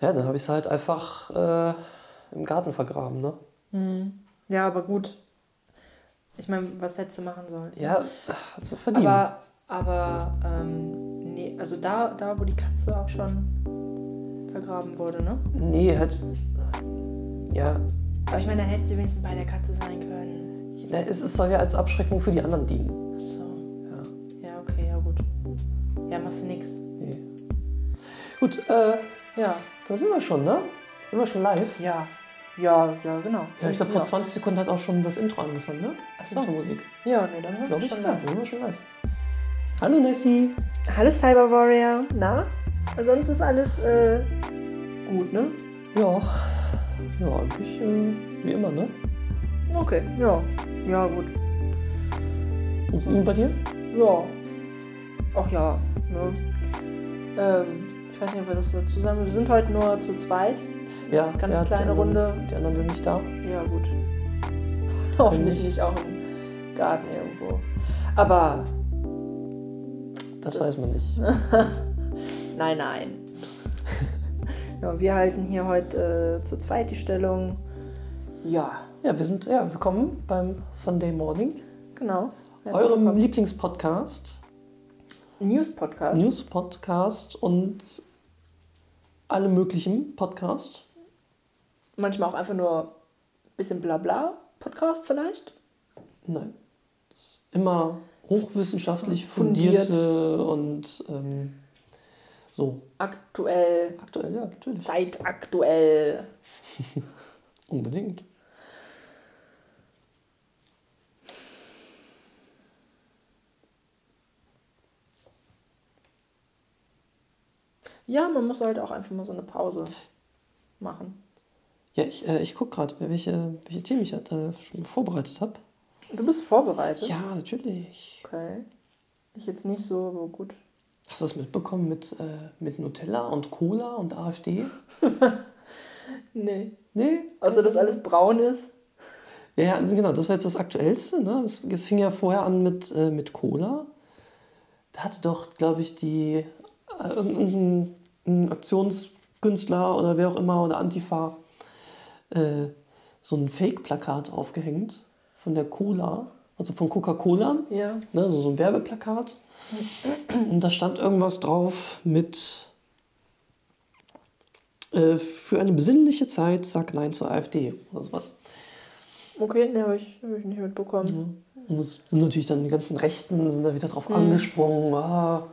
Ja, dann habe ich es halt einfach äh, im Garten vergraben, ne? Mhm. Ja, aber gut. Ich meine, was hättest du machen sollen? Ja, hat sie verdient. Aber, aber ähm, nee, also da, da, wo die Katze auch schon vergraben wurde, ne? Nee, halt. Ja. Aber ich meine, dann hätte sie wenigstens bei der Katze sein können. Na, es, es soll ja als Abschreckung für die anderen dienen. Ach so. Ja. Ja, okay, ja gut. Ja, machst du nix. Nee. Gut, äh, Ja. da sind wir schon, ne? Sind wir schon live? Ja. Ja, ja, genau. Ja, ich glaube, vor 20 Sekunden hat auch schon das Intro angefangen, ne? Ach so. Intro-Musik. Ja, nee, dann sind wir ich, schon dann sind wir schon live. Hallo Nessie. Hallo Cyber Warrior. Na? Sonst ist alles äh, gut, ne? Ja. Ja, eigentlich äh, wie immer, ne? Okay, ja. Ja, gut. Und, und bei dir? Ja. Ach ja, ne? Ähm, ich weiß nicht, ob wir das dazu sagen. Wir sind heute nur zu zweit. Ja. Ganz ja, die kleine anderen, Runde. Die anderen sind nicht da. Ja, gut. Hoffentlich nicht auch im Garten irgendwo. Aber Das, Das- weiß man nicht. nein, nein. ja, wir halten hier heute äh, zu zweit die Stellung. Ja, Ja, wir sind ja willkommen beim Sunday Morning, genau. Eurem. Lieblingspodcast, News-Podcast. News-Podcast und alle möglichen Podcast. Manchmal auch einfach nur ein bisschen Blabla-Podcast vielleicht. Nein. Es ist immer hochwissenschaftlich Fundiert. fundierte und ähm, so Aktuell, aktuell, ja, natürlich. zeitaktuell. Unbedingt. Ja, man muss halt auch einfach mal so eine Pause machen. Ja, ich, äh, ich gucke gerade, welche, welche Themen ich äh, schon vorbereitet habe. Du bist vorbereitet? Ja, natürlich. Okay. Ich jetzt nicht so, aber gut. Hast du das mitbekommen mit, äh, mit Nutella und Cola und AfD? Nee. Nee? Außer, dass alles braun ist. Ja, ja, also genau, das war jetzt das Aktuellste. Ne? Es, es fing ja vorher an mit, äh, mit Cola. Da hatte doch, glaube ich, die äh, irgendein ein Aktionskünstler oder wer auch immer oder Antifa äh, so ein Fake-Plakat aufgehängt von der Cola, also von Coca-Cola, Ja. ne? so, so ein Werbeplakat. Und da stand irgendwas drauf mit äh, für eine besinnliche Zeit sag Nein zur AfD oder sowas. Okay, ne, habe ich, hab ich nicht mitbekommen. Und es sind natürlich dann die ganzen Rechten sind da wieder drauf angesprungen. Ah,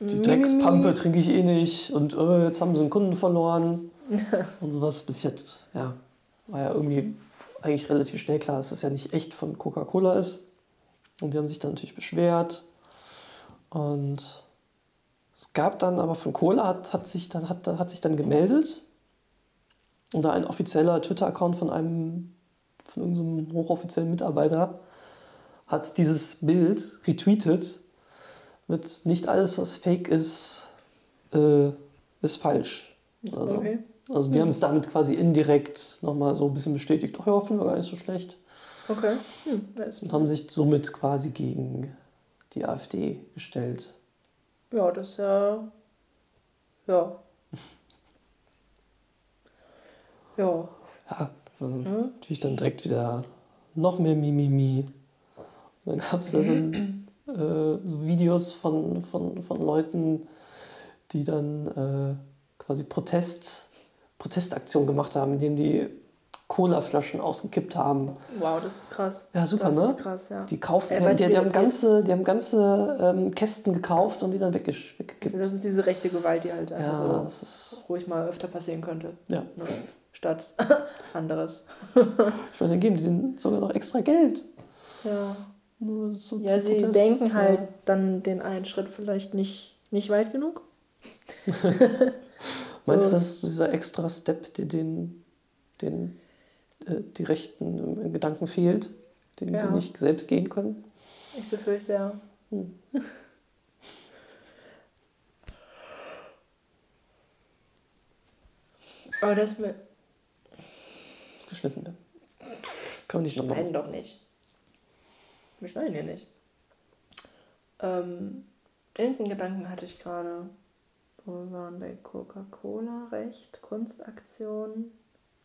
die Dreckspampe trinke ich eh nicht und äh, jetzt haben sie einen Kunden verloren und sowas. Bis jetzt, ja, war ja irgendwie eigentlich relativ schnell klar, dass das ja nicht echt von Coca-Cola ist. Und die haben sich dann natürlich beschwert. Und es gab dann aber von Cola hat, hat, sich, dann, hat, hat sich dann gemeldet. Oder ein offizieller Twitter-Account von einem von irgendeinem hochoffiziellen Mitarbeiter hat dieses Bild retweetet mit nicht alles, was fake ist, äh, ist falsch. Also, Okay. also die haben es damit quasi indirekt nochmal so ein bisschen bestätigt, ach ja, finden wir gar nicht so schlecht. Okay. Hm, ja, Und haben sich somit quasi gegen die AfD gestellt. ja, das ist ja. Ja. Ja. Ja, also natürlich dann direkt wieder noch mehr Mimimi. Und dann gab es da dann äh, so Videos von, von, von Leuten, die dann äh, quasi Protest, Protestaktionen gemacht haben, indem die Colaflaschen ausgekippt haben. Wow, das ist krass. Ja, super, das ne? ist krass, ja. Die, kaufen, die, die, die haben ganze, die haben ganze ähm, Kästen gekauft und die dann weggekippt. Also das ist diese rechte Gewalt, die halt einfach ja, so das ist, ruhig mal öfter passieren könnte. ja. Ne? Statt anderes. Ich meine, dann geben die denen sogar noch extra Geld. Ja. Nur so Ja, zu sie Protest. denken Ja. halt dann den einen Schritt vielleicht nicht, nicht weit genug. Meinst du, das ist dieser extra Step, der den, den äh, die Rechten im, im Gedanken fehlt, den Ja. die nicht selbst gehen können? Ich befürchte ja. Hm. Aber das mit. Das geschnitten wird. Kann man nicht nochmal Schneiden doch nicht. Wir schneiden hier nicht. Ähm, irgendeinen Gedanken hatte ich gerade. Wir waren bei Coca-Cola recht, Kunstaktion.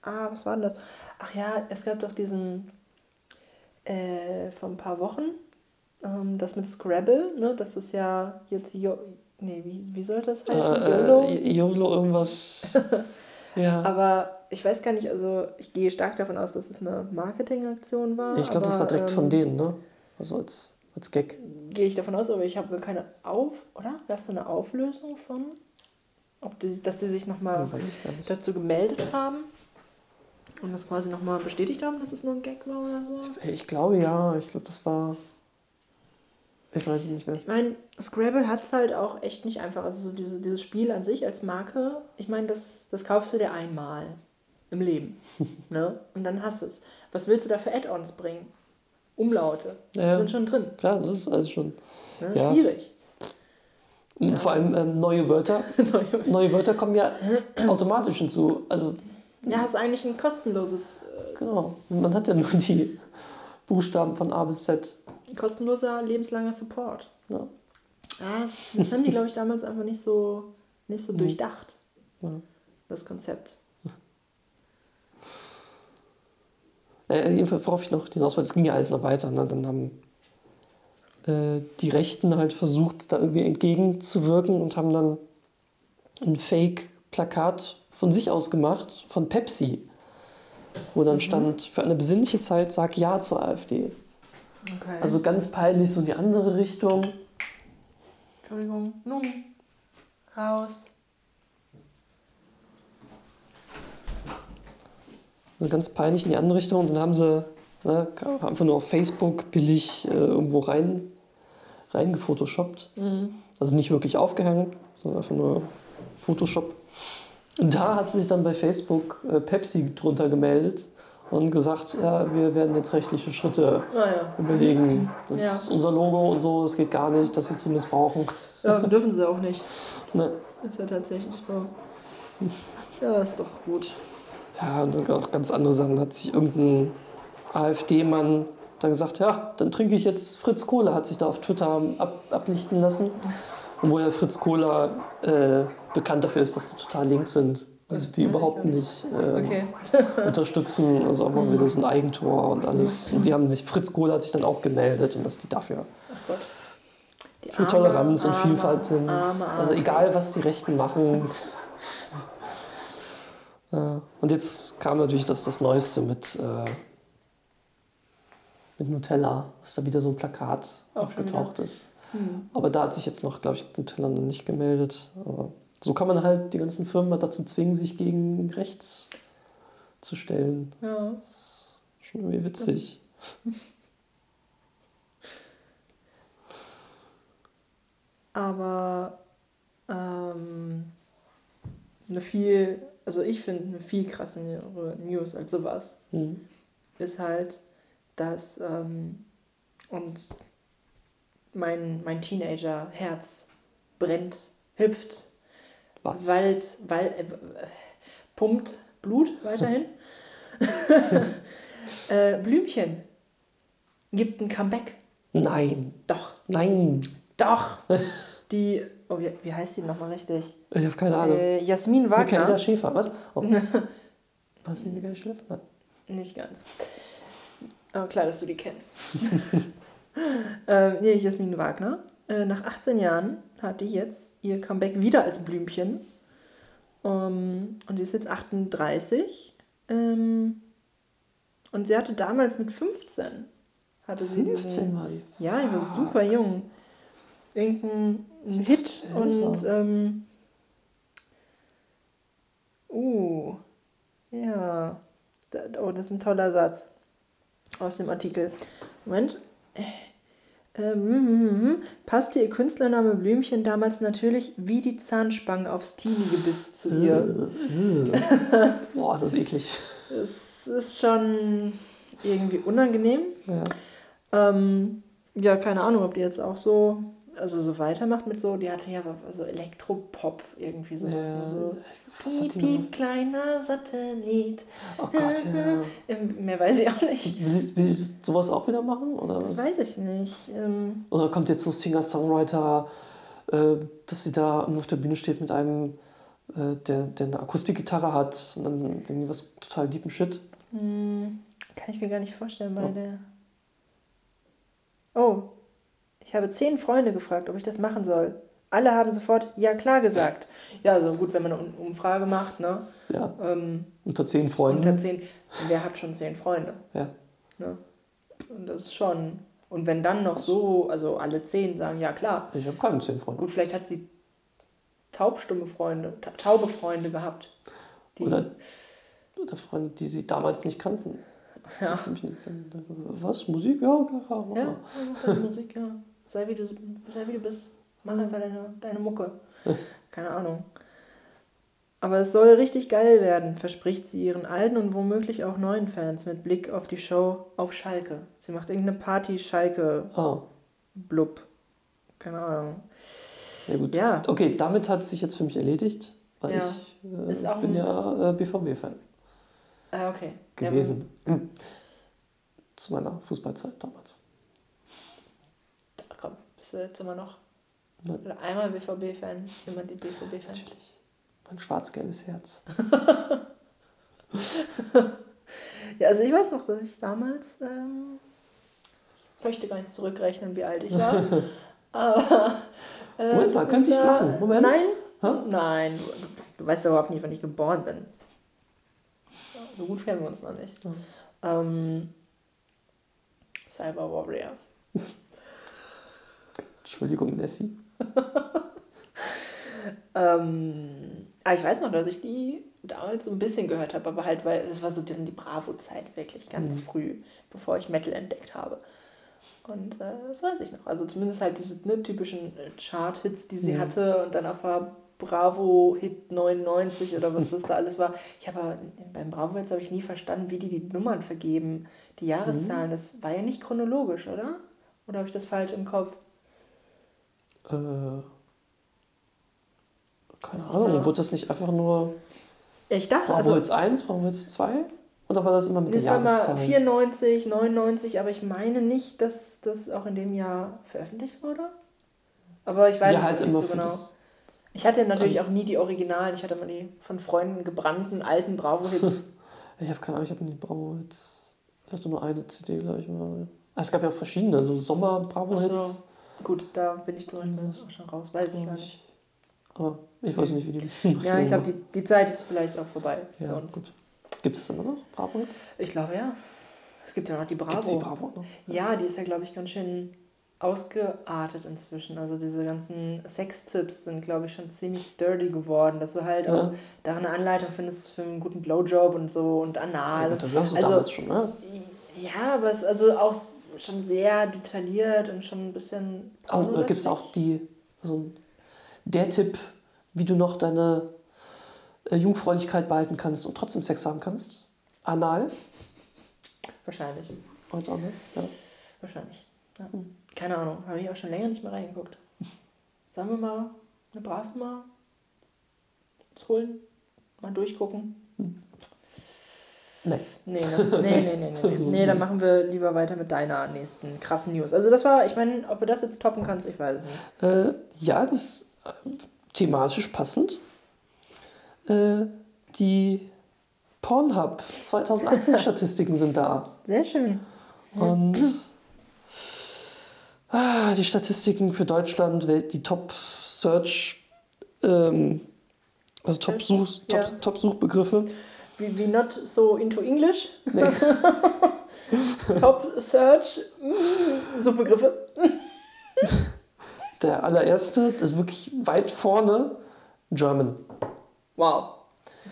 Ah, was war denn das? Ach ja, es gab doch diesen äh, vor ein paar Wochen, ähm, das mit Scrabble, ne? Das ist ja jetzt jo nee, wie, wie soll das heißen? Äh, YOLO? äh, YOLO irgendwas. ja. Aber ich weiß gar nicht, also ich gehe stark davon aus, dass es eine Marketingaktion war. Ich glaube, das war direkt ähm, von denen, ne? Also als, als Gag. Gehe ich davon aus, aber ich habe keine Auf, oder? Gab es eine Auflösung von? Ob die, dass sie sich nochmal ich dazu gemeldet haben und das quasi nochmal bestätigt haben, dass es nur ein Gag war oder so. Ich glaube ja, ich glaube, das war. Ich weiß es nicht mehr. Ich meine, Scrabble hat es halt auch echt nicht einfach. Also so diese, dieses Spiel an sich als Marke, ich meine, das, das kaufst du dir einmal im Leben. ne? Und dann hast du es. Was willst du da für Add-ons bringen? Umlaute. Die Ja. sind schon drin. Klar, das ist alles schon. Ne? Ja. Schwierig. Und Vor allem ähm, neue Wörter. neue Wörter kommen ja automatisch hinzu. Also, Ja, ist eigentlich ein kostenloses, genau. Man hat ja nur die Buchstaben von A bis Z. äh, kostenloser lebenslanger Support. Ja. Ah, das, das haben die, glaube ich, damals einfach nicht so, nicht so durchdacht, Ja. das Konzept. Äh, jedenfalls, worauf ich noch hinaus wollte, es ging ja alles noch weiter. Ne? Dann haben äh, die Rechten halt versucht, da irgendwie entgegenzuwirken und haben dann ein Fake-Plakat von sich aus gemacht, von Pepsi, wo dann stand, für eine besinnliche Zeit sag Ja zur AfD. Okay. Also ganz peinlich so in die andere Richtung. Entschuldigung. Nun, raus. Also ganz peinlich in die andere Richtung. Und dann haben sie ne, einfach nur auf Facebook billig äh, irgendwo rein, reingefotoshoppt. Also nicht wirklich aufgehangen, sondern einfach nur Photoshop. Und da hat sich dann bei Facebook äh, Pepsi drunter gemeldet und gesagt, ja, wir werden jetzt rechtliche Schritte Naja. überlegen. Das Ja. ist unser Logo und so, es geht gar nicht, das hier zu missbrauchen. Ja, dürfen sie auch nicht. Ne? Ist ja tatsächlich so. Ja, ist doch gut. Ja, und dann auch ganz andere Sachen. Hat sich irgendein AfD-Mann dann gesagt, ja, dann trinke ich jetzt Fritz Cola, hat sich da auf Twitter ab, ablichten lassen. Und wo ja Fritz Cola äh, bekannt dafür ist, dass sie total links sind. Also die überhaupt nicht äh, Okay. unterstützen. Also auch mal wieder so ein Eigentor und alles. Und die haben sich, Fritz Cola hat sich dann auch gemeldet und dass die dafür. Die für arme, Toleranz und arme, Vielfalt sind. Arme, also egal, was die Rechten machen. Ja. Und jetzt kam natürlich das, das Neueste mit, äh, mit Nutella, dass da wieder so ein Plakat Auch aufgetaucht ist. Hm. Aber da hat sich jetzt noch, glaube ich, Nutella noch nicht gemeldet. Aber so kann man halt die ganzen Firmen dazu zwingen, sich gegen rechts zu stellen. Ja. Schon irgendwie witzig. Aber ähm, eine viel, also ich finde eine viel krassere News als sowas Mhm. ist halt, dass ähm, und mein, mein Teenager-Herz brennt, hüpft, Was? Wald, Wald, äh, pumpt Blut weiterhin. äh, Blümchen gibt ein Comeback. Nein, Doch, nein. doch. Die, oh, wie, wie heißt die nochmal richtig? Ich habe keine Ahnung. Äh, Jasmin Michaela Wagner. Schäfer, was? Oh. Was ist Michaela Schäfer? Nein. Nicht ganz. Aber klar, dass du die kennst. ähm, nee, Jasmin Wagner. Äh, nach 18 Jahren hat die jetzt ihr Comeback wieder als Blümchen. Ähm, und sie ist jetzt 38. Ähm, und sie hatte damals mit 15. Hatte sie 15 diesen, war die. Ja, ich war super jung. Irgendein Hit und ähm, uh, ja. Oh, das ist ein toller Satz aus dem Artikel. Moment. Ähm, hm, hm, hm. passte ihr Künstlername Blümchen damals natürlich wie die Zahnspange aufs Teenie-Gebiss zu ihr. Boah, das ist eklig. Es ist schon irgendwie unangenehm. Ja. Ähm, ja, keine Ahnung, ob die jetzt auch so, also so weitermacht mit so, die hatte ja so Elektropop irgendwie sowas. Ja, Ne? So, was piep, piep, kleiner Satellit. Oh Gott, ja. Ähm, Mehr weiß ich auch nicht. Will sie, will sie sowas auch wieder machen? Oder, Das was? weiß ich nicht. Ähm, oder kommt jetzt so Singer-Songwriter, äh, dass sie da auf der Bühne steht mit einem, äh, der, der eine Akustikgitarre hat und dann irgendwie was total deepen Shit. Hm, kann ich mir gar nicht vorstellen bei ja. der. Oh, ich habe zehn Freunde gefragt, ob ich das machen soll. Alle haben sofort ja klar gesagt. Ja, also gut, wenn man eine Umfrage macht, ne? Ja. Ähm, unter zehn Freunden. Unter zehn. Wer hat schon zehn Freunde? Ja. Ne? Und das ist schon. Und wenn dann noch so, also alle zehn sagen, ja klar. Ich habe keine zehn Freunde. Gut, vielleicht hat sie taubstumme Freunde, taube Freunde gehabt. oder, oder Freunde, die sie damals nicht kannten. Ja. Was? Musik? Ja, klar. Ja, ja Musik, ja. Sei wie, du, sei wie du bist. Mach einfach deine, deine Mucke. Keine Ahnung. Aber es soll richtig geil werden, verspricht sie ihren alten und womöglich auch neuen Fans mit Blick auf die Show auf Schalke. Sie macht irgendeine Party Schalke. Oh. Blub. Keine Ahnung. Ja, gut. Ja. Okay, damit hat es sich jetzt für mich erledigt, weil ja. ich äh, bin ja äh, BVB-Fan. Ah, okay. Gewesen. Ja, hm. Zu meiner Fußballzeit damals. Bist du jetzt immer noch? Nein. Einmal BVB-Fan, immer die BVB-Fan. Natürlich. Mein schwarz-gelbes Herz. ja, also ich weiß noch, dass ich damals, ähm, ich möchte gar nicht zurückrechnen, wie alt ich war. aber. Äh, Moment mal, könnte ich machen? Moment. Nein? Huh? Nein, du, du, weißt ja überhaupt nicht, wann ich geboren bin. So gut kennen wir uns noch nicht. Mhm. Ähm, Cyber Warriors. Entschuldigung, Nessie. ähm, aber ich weiß noch, dass ich die damals so ein bisschen gehört habe, aber halt, weil es war so die Bravo-Zeit wirklich ganz mhm. früh, bevor ich Metal entdeckt habe. Und äh, das weiß ich noch. Also zumindest halt diese ne, typischen äh, Chart-Hits, die sie mhm. hatte und dann auf der Bravo Hit 99 oder was das da alles war. Ich habe beim Bravo Hits habe ich nie verstanden, wie die die Nummern vergeben, die Jahreszahlen. Mhm. Das war ja nicht chronologisch, oder? Oder habe ich das falsch im Kopf? Äh, keine Ahnung, wurde das nicht einfach nur. Ich dachte, Bravo also. Hits 1, Bravo Hits 2? Oder war das immer mit den Jahreszahlen? Das war mal 94, 99, aber ich meine nicht, dass das auch in dem Jahr veröffentlicht wurde. Aber ich weiß ja, halt nicht so genau. Ich hatte natürlich also, auch nie die Originalen, ich hatte immer die von Freunden gebrannten alten Bravo-Hits. ich habe keine Ahnung, ich habe nie Bravo-Hits. Ich hatte nur eine CD, glaube ich. Mal. Ah, es gab ja auch verschiedene, so Sommer-Bravo-Hits. Gut, da bin ich zum Beispiel auch schon raus, weiß ich gar nicht. Aber ich weiß nicht, wie die. ja, ich glaube, die, die Zeit ist vielleicht auch vorbei ja, für uns. Gut. Gibt es das immer noch, Bravo-Hits? Ich glaube ja. Es gibt ja noch die Bravo. Gibt's die Bravo noch? Ja, die ist ja, glaube ich, ganz schön ausgeartet inzwischen. Also diese ganzen Sextipps sind, glaube ich, schon ziemlich dirty geworden, dass du halt ja. auch da eine Anleitung findest für einen guten Blowjob und so und anal. Ja, das hast du also, damals schon, ne? Ja, aber es ist also auch schon sehr detailliert und schon ein bisschen. Oh, Gibt es auch die, so der Tipp, wie du noch deine äh, Jungfräulichkeit behalten kannst und trotzdem Sex haben kannst? Anal? Wahrscheinlich. Als auch, ne? Ja. Wahrscheinlich. Ja. Hm. Keine Ahnung, habe ich auch schon länger nicht mehr reingeguckt. Sagen wir mal, eine Brave mal uns holen, mal durchgucken. Hm. Nee. Nee, ne? nee, nee, nee, nee. nee. nee dann machen wir lieber weiter mit deiner nächsten krassen News. Also das war, ich meine, ob du das jetzt toppen kannst, ich weiß es nicht. Äh, ja, das ist äh, thematisch passend. Äh, die Pornhub 2018 Statistiken sind da. Sehr schön. Und ah, die Statistiken für Deutschland, die Top-Search, ähm, also Top-Suchbegriffe. Top, ja. Top Suchbegriffe. Wie, wie not so into English? Nee. Top Search, mm, Suchbegriffe. Der allererste, das ist wirklich weit vorne, German. Wow.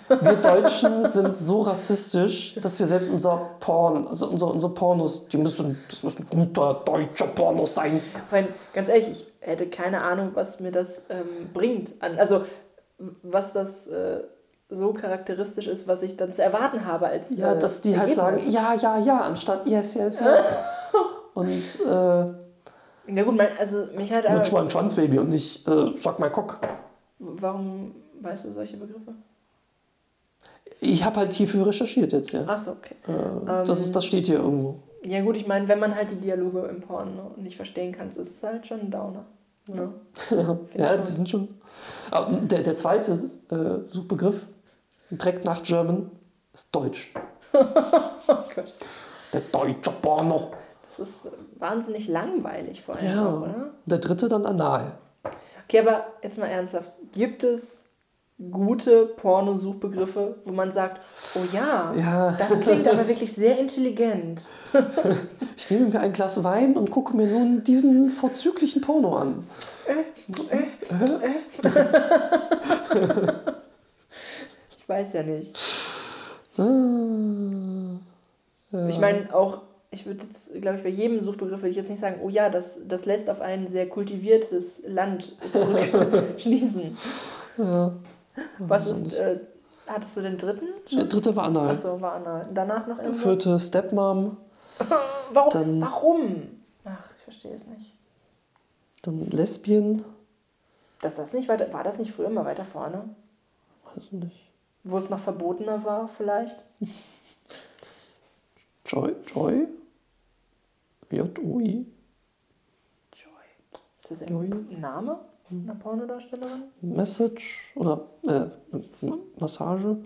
Wir Deutschen sind so rassistisch, dass wir selbst unser Porn, also unsere, unsere Pornos, die müssen, das müssen guter deutscher Pornos sein. Meine, ganz ehrlich, ich hätte keine Ahnung, was mir das ähm, bringt. An, also was das äh, so charakteristisch ist, was ich dann zu erwarten habe als Ja, äh, dass die halt sagen, ja, ja, ja, anstatt yes, yes, yes. und äh, ja gut, also mich hat... Mal ein Schwanzbaby und nicht äh, sag mal Cock. Warum weißt du solche Begriffe? Ich habe halt hierfür recherchiert jetzt, ja. Achso, okay. Äh, das, ist, das steht hier irgendwo. Ja gut, ich meine, wenn man halt die Dialoge im Porno nicht verstehen kann, ist es halt schon ein Downer. Ja. ja, schon. die sind schon. Aber der, der zweite äh, Suchbegriff, direkt nach German, ist Deutsch. Oh Gott. Der deutsche Porno. Das ist wahnsinnig langweilig vor allem Ja. auch, oder? Der dritte dann Anal. Okay, aber jetzt mal ernsthaft. Gibt es gute Pornosuchbegriffe, wo man sagt, oh ja, Ja. das klingt aber wirklich sehr intelligent. Ich nehme mir ein Glas Wein und gucke mir nun diesen vorzüglichen Porno an. Ich weiß ja nicht. Ah. Ich meine auch, ich würde jetzt, glaube ich, bei jedem Suchbegriff würde ich jetzt nicht sagen, oh ja, das, das lässt auf ein sehr kultiviertes Land zurückschließen. Ja. Was ist, äh, hattest du den dritten? Der dritte war Anal. Achso, war Anna. Danach noch irgendwas? Vierte Stepmom, Warum? Dann- Warum? Ach, ich verstehe es nicht. dann Lesbien. Dass das nicht weiter, war das nicht früher mal weiter vorne? Weiß nicht. Wo es noch verbotener war, vielleicht? Joy? Joy? J-O-I? Joy. Ist das Joy? ein Name einer Pornodarstellerin? Message oder äh, Massage,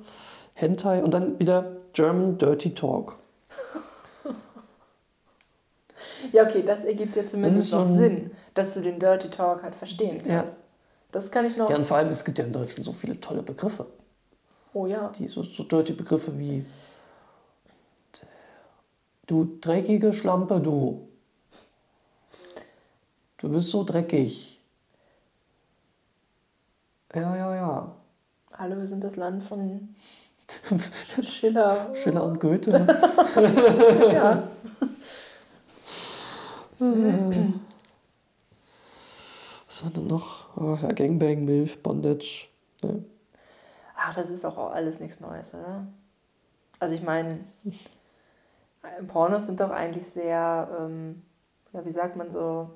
Hentai und dann wieder German Dirty Talk. Ja, okay, das ergibt ja zumindest noch Sinn, dass du den Dirty Talk halt verstehen Ja. kannst. Das kann ich noch. Ja, und vor allem, es gibt ja in Deutschland so viele tolle Begriffe. Oh ja. Die so, so dirty Begriffe wie Du dreckige Schlampe, du. Du bist so dreckig. Ja, ja, ja. Hallo, wir sind das Land von Schiller. Schiller und Goethe. ja. Was war denn noch? Oh, ja, Gangbang, Milf, Bondage. Ja. Ach, das ist doch auch alles nichts Neues, oder? Also ich meine, Pornos sind doch eigentlich sehr, ähm, ja, wie sagt man so,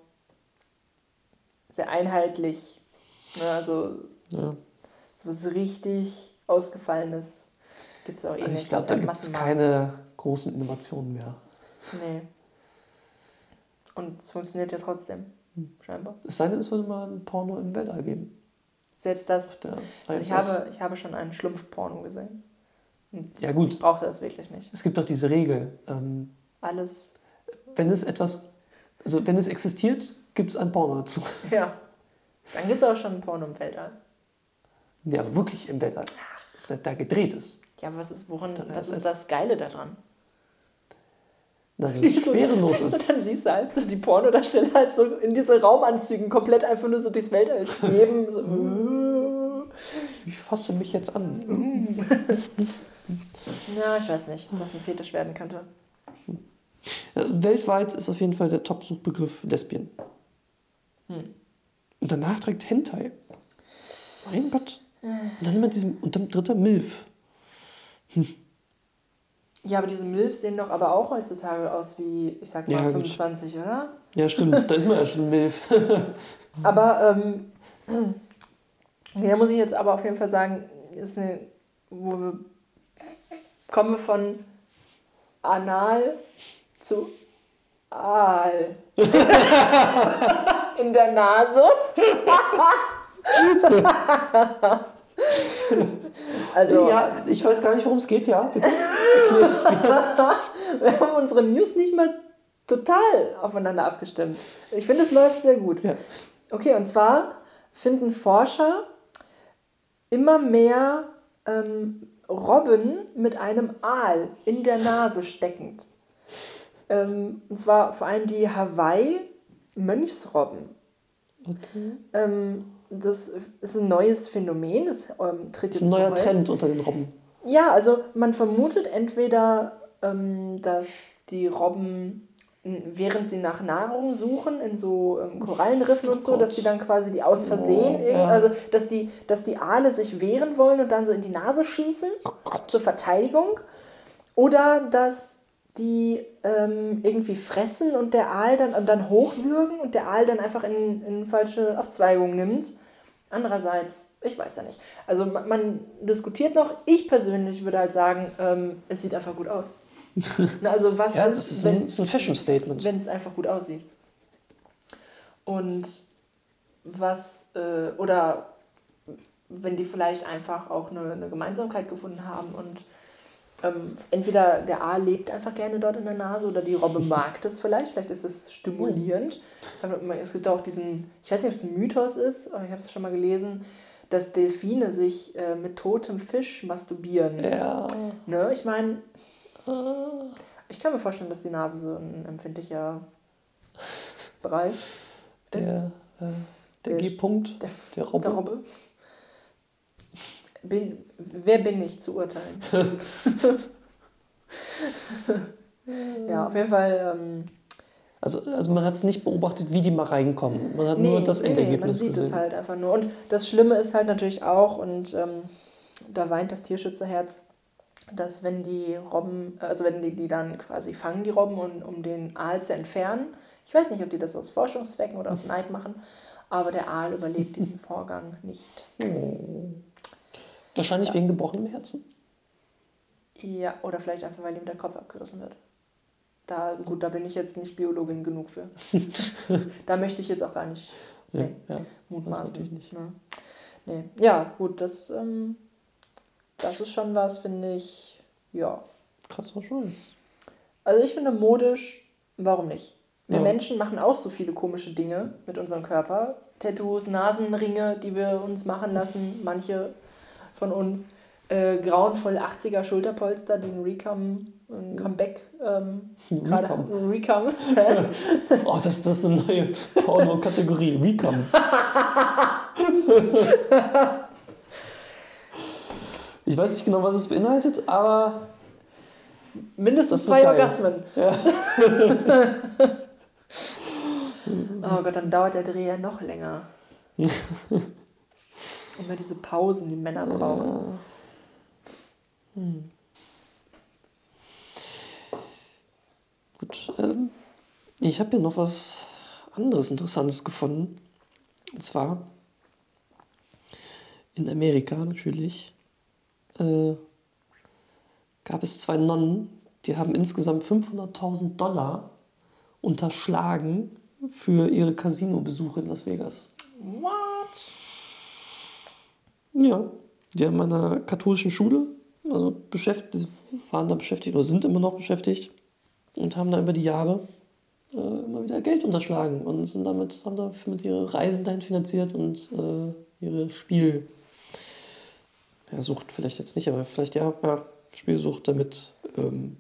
sehr einheitlich. Ne? Also Ja. so was richtig Ausgefallenes gibt es auch eh Also nicht. ich glaube, da ja gibt es keine großen Innovationen mehr. Nee. Und es funktioniert ja trotzdem, scheinbar. Es sei denn, es würde mal ein Porno im Weltall geben. Selbst das. Also ich, habe, ich habe schon einen Schlumpfporno gesehen. Ja, gut. Ich brauchte das wirklich nicht. Es gibt doch diese Regel. Ähm, Alles, wenn es etwas, also wenn es existiert, gibt es ein Porno dazu. ja. Dann gibt es auch schon ein Porno im Weltall. Ja, aber wirklich im Weltall. Das ist da gedreht ist. Ja, aber was ist, woran, was ist das Geile daran? Na, wenn es schwerelos ist. Dann siehst du halt die Pornodarsteller halt so in diese Raumanzügen komplett einfach nur so durchs Weltall schweben. So. Ich fasse mich jetzt an. Ja, ich weiß nicht, was ein Fetisch werden könnte. Äh, Weltweit ist auf jeden Fall der Top-Suchbegriff Lesbien. Hm. Und danach direkt Hentai. Mein Gott. Und dann immer diesem, und dann dritter Milf. Ja, aber diese Milfs sehen doch aber auch heutzutage aus wie, ich sag mal, Ja, gut. 25, oder? Ja, stimmt, da ist man ja schon Milf. Aber ähm, da muss ich jetzt aber auf jeden Fall sagen, ist eine, wo wir kommen wir von anal zu Aal. In der Nase. also, Ja, ich weiß gar nicht, worum es geht, ja, bitte. Wir haben unsere News nicht mal total aufeinander abgestimmt. Ich finde, es läuft sehr gut. Ja. Okay, und zwar finden Forscher immer mehr ähm, Robben mit einem Aal in der Nase steckend. Ähm, und zwar vor allem die Hawaii-Mönchsrobben. Okay. Ähm, das ist ein neues Phänomen, das ähm, tritt Das jetzt ist ein neuer geheuer- Trend unter den Robben. Ja, also man vermutet entweder, ähm, dass die Robben, während sie nach Nahrung suchen, in so ähm, Korallenriffen und so, Gott. dass sie dann quasi die aus Versehen, Oh, ja. also dass die, dass die Aale sich wehren wollen und dann so in die Nase schießen Oh zur Verteidigung. Oder dass die ähm, irgendwie fressen und der Aal dann, und dann hochwürgen und der Aal dann einfach in, in falsche Abzweigung nimmt. Andererseits, ich weiß ja nicht. Also man, man diskutiert noch. Ich persönlich würde halt sagen, ähm, es sieht einfach gut aus. Na, also was Ja, das ist, ein, das ist ein Fashion-Statement. wenn es einfach gut aussieht? Und was, äh, oder wenn die vielleicht einfach auch eine, eine Gemeinsamkeit gefunden haben und ähm, entweder der Aal lebt einfach gerne dort in der Nase oder die Robbe mag das vielleicht, vielleicht ist es stimulierend. Es gibt auch diesen, ich weiß nicht, ob es ein Mythos ist, aber ich habe es schon mal gelesen, dass Delfine sich äh, mit totem Fisch masturbieren. Ja. Ne? Ich meine, ich kann mir vorstellen, dass die Nase so ein empfindlicher Bereich ist. Der, äh, der, der G-Punkt der, der Robbe. Der Robbe. Bin, wer bin ich zu urteilen? ja, auf jeden Fall. Ähm, also, also man hat es nicht beobachtet, wie die mal reinkommen. Man hat nee, nur das Endergebnis nee, man sieht gesehen. es halt einfach nur. Und das Schlimme ist halt natürlich auch, und ähm, da weint das Tierschützerherz, dass wenn die Robben, also wenn die die dann quasi fangen, die Robben, um, um den Aal zu entfernen, ich weiß nicht, ob die das aus Forschungszwecken oder aus Neid machen, aber der Aal überlebt diesen Vorgang nicht. Oh. Wahrscheinlich ja. wegen gebrochenem Herzen. Ja, oder vielleicht einfach, weil ihm der Kopf abgerissen wird. Da, gut, da bin ich jetzt nicht Biologin genug für. da möchte ich jetzt auch gar nicht nee, ja, mutmaßen. Nicht. Ne? Nee. Ja, gut, das, ähm, das ist schon was, finde ich, ja. Krasser Scheiß. Also ich finde modisch, warum nicht? Wir ja. Menschen machen auch so viele komische Dinge mit unserem Körper. Tattoos, Nasenringe, die wir uns machen lassen, manche von uns. Äh, grauenvoll 80er Schulterpolster, die ein Recam, ein Comeback ähm, gerade Recam. oh, das, das ist eine neue Porno-Kategorie, Recam. ich weiß nicht genau, was es beinhaltet, aber mindestens zwei Orgasmen. Ja. oh Gott, dann dauert der Dreh ja noch länger. Immer diese Pausen, die Männer brauchen. Hm. Gut, ähm, ich habe hier noch was anderes Interessantes gefunden. Und zwar in Amerika natürlich äh, gab es zwei Nonnen, die haben insgesamt 500.000 Dollar unterschlagen für ihre Casino-Besuche in Las Vegas. What? Ja, die haben an einer katholischen Schule, also beschäftigt, waren da beschäftigt oder sind immer noch beschäftigt und haben da über die Jahre äh, immer wieder Geld unterschlagen und sind damit, haben damit ihre Reisen dahin finanziert und äh, ihre Spiel, ja, Sucht vielleicht jetzt nicht, aber vielleicht ja, ja Spielsucht damit ähm,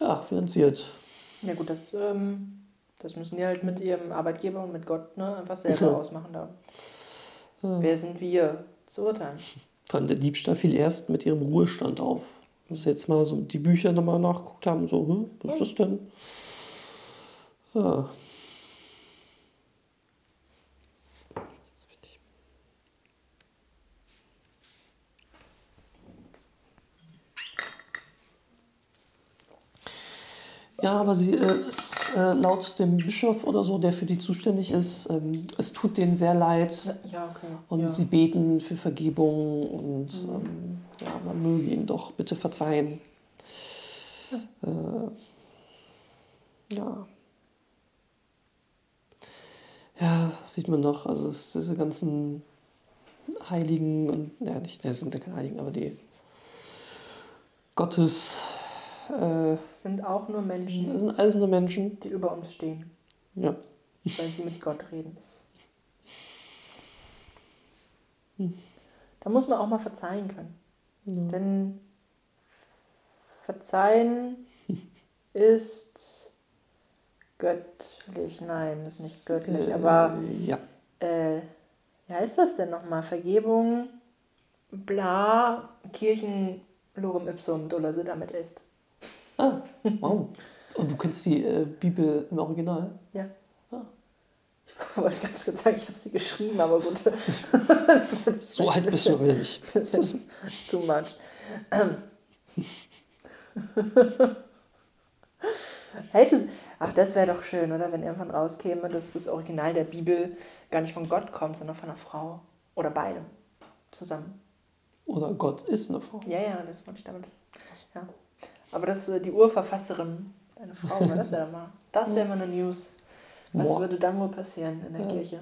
ja, finanziert. Ja gut, das, ähm, das müssen die halt mit ihrem Arbeitgeber und mit Gott ne, einfach selber ausmachen da. Ja. Wer sind wir zu urteilen? Allem der Diebstahl fiel erst mit ihrem Ruhestand auf. Dass sie jetzt mal so die Bücher nochmal nachgeguckt haben, so, hm, was ist das denn? Ja. Ja, aber sie äh, ist äh, laut dem Bischof oder so, der für die zuständig ist, ähm, es tut denen sehr leid. Ja, okay. Und ja. sie beten für Vergebung und mhm. ähm, ja, man möge ihnen doch bitte verzeihen. Ja. Äh, ja. Ja, sieht man doch, also diese ganzen Heiligen und, ja, nicht, das sind ja keine Heiligen, aber die Gottes äh, sind auch nur Menschen. Das sind alles nur Menschen. Die über uns stehen. Ja. Weil sie mit Gott reden. Hm. Da muss man auch mal verzeihen können. Ja. Denn verzeihen ist göttlich. Nein, ist nicht göttlich, äh, aber ja. Äh, wie heißt das denn nochmal? Vergebung, bla, Kirchen, Lorem Ipsum, Dollar damit ist. Ah, wow. Und du kennst die äh, Bibel im Original? Ja. Ah. Ich wollte ganz kurz sagen, ich habe sie geschrieben, aber gut. so alt bist du nicht. Too much. Hätte, ach, das wäre doch schön, oder? Wenn irgendwann rauskäme, dass das Original der Bibel gar nicht von Gott kommt, sondern von einer Frau. Oder beide. Zusammen. Oder Gott ist eine Frau. Ja, ja, das wollte ich damit. Ja. Aber das ist äh, die Urverfasserin, eine Frau, das wäre mal, das wäre mal eine News. Was Boah. würde dann wohl passieren in der Ja. Kirche?